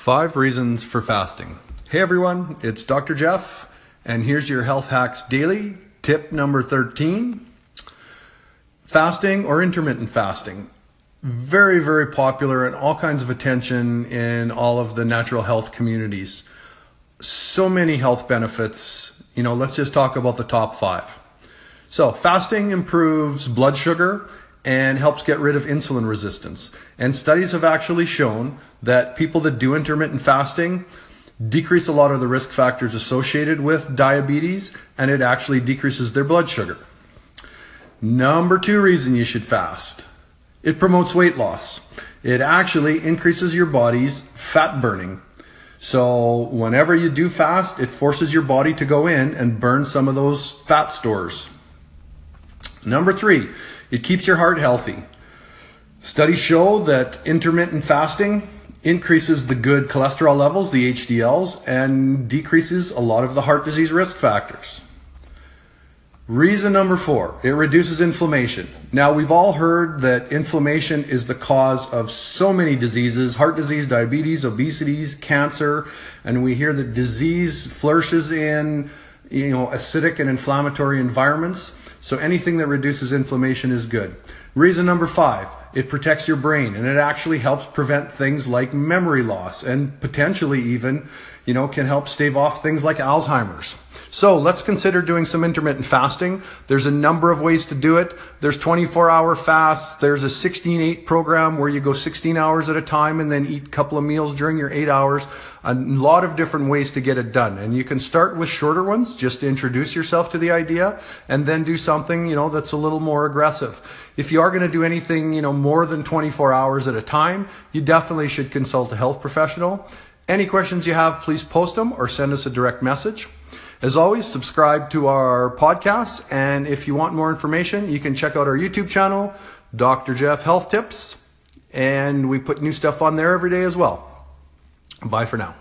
Five reasons for fasting. Hey everyone, it's Dr. Jeff, and here's your Health Hacks Daily. Tip number 13 Fasting or intermittent fasting. Very, very popular and all kinds of attention in all of the natural health communities. So many health benefits. You know, let's just talk about the top five. So, fasting improves blood sugar and helps get rid of insulin resistance. And studies have actually shown that people that do intermittent fasting decrease a lot of the risk factors associated with diabetes and it actually decreases their blood sugar. Number two reason you should fast it promotes weight loss. It actually increases your body's fat burning. So, whenever you do fast, it forces your body to go in and burn some of those fat stores. Number three, it keeps your heart healthy. Studies show that intermittent fasting increases the good cholesterol levels, the HDLs, and decreases a lot of the heart disease risk factors. Reason number four, it reduces inflammation. Now, we've all heard that inflammation is the cause of so many diseases heart disease, diabetes, obesities, cancer, and we hear that disease flourishes in you know, acidic and inflammatory environments. So anything that reduces inflammation is good. Reason number five, it protects your brain and it actually helps prevent things like memory loss and potentially even, you know, can help stave off things like Alzheimer's. So let's consider doing some intermittent fasting. There's a number of ways to do it. There's 24 hour fasts. There's a 16-8 program where you go 16 hours at a time and then eat a couple of meals during your eight hours. A lot of different ways to get it done. And you can start with shorter ones just to introduce yourself to the idea and then do something, you know, that's a little more aggressive. If you are going to do anything, you know, more than 24 hours at a time, you definitely should consult a health professional. Any questions you have, please post them or send us a direct message. As always, subscribe to our podcast. And if you want more information, you can check out our YouTube channel, Dr. Jeff Health Tips. And we put new stuff on there every day as well. Bye for now.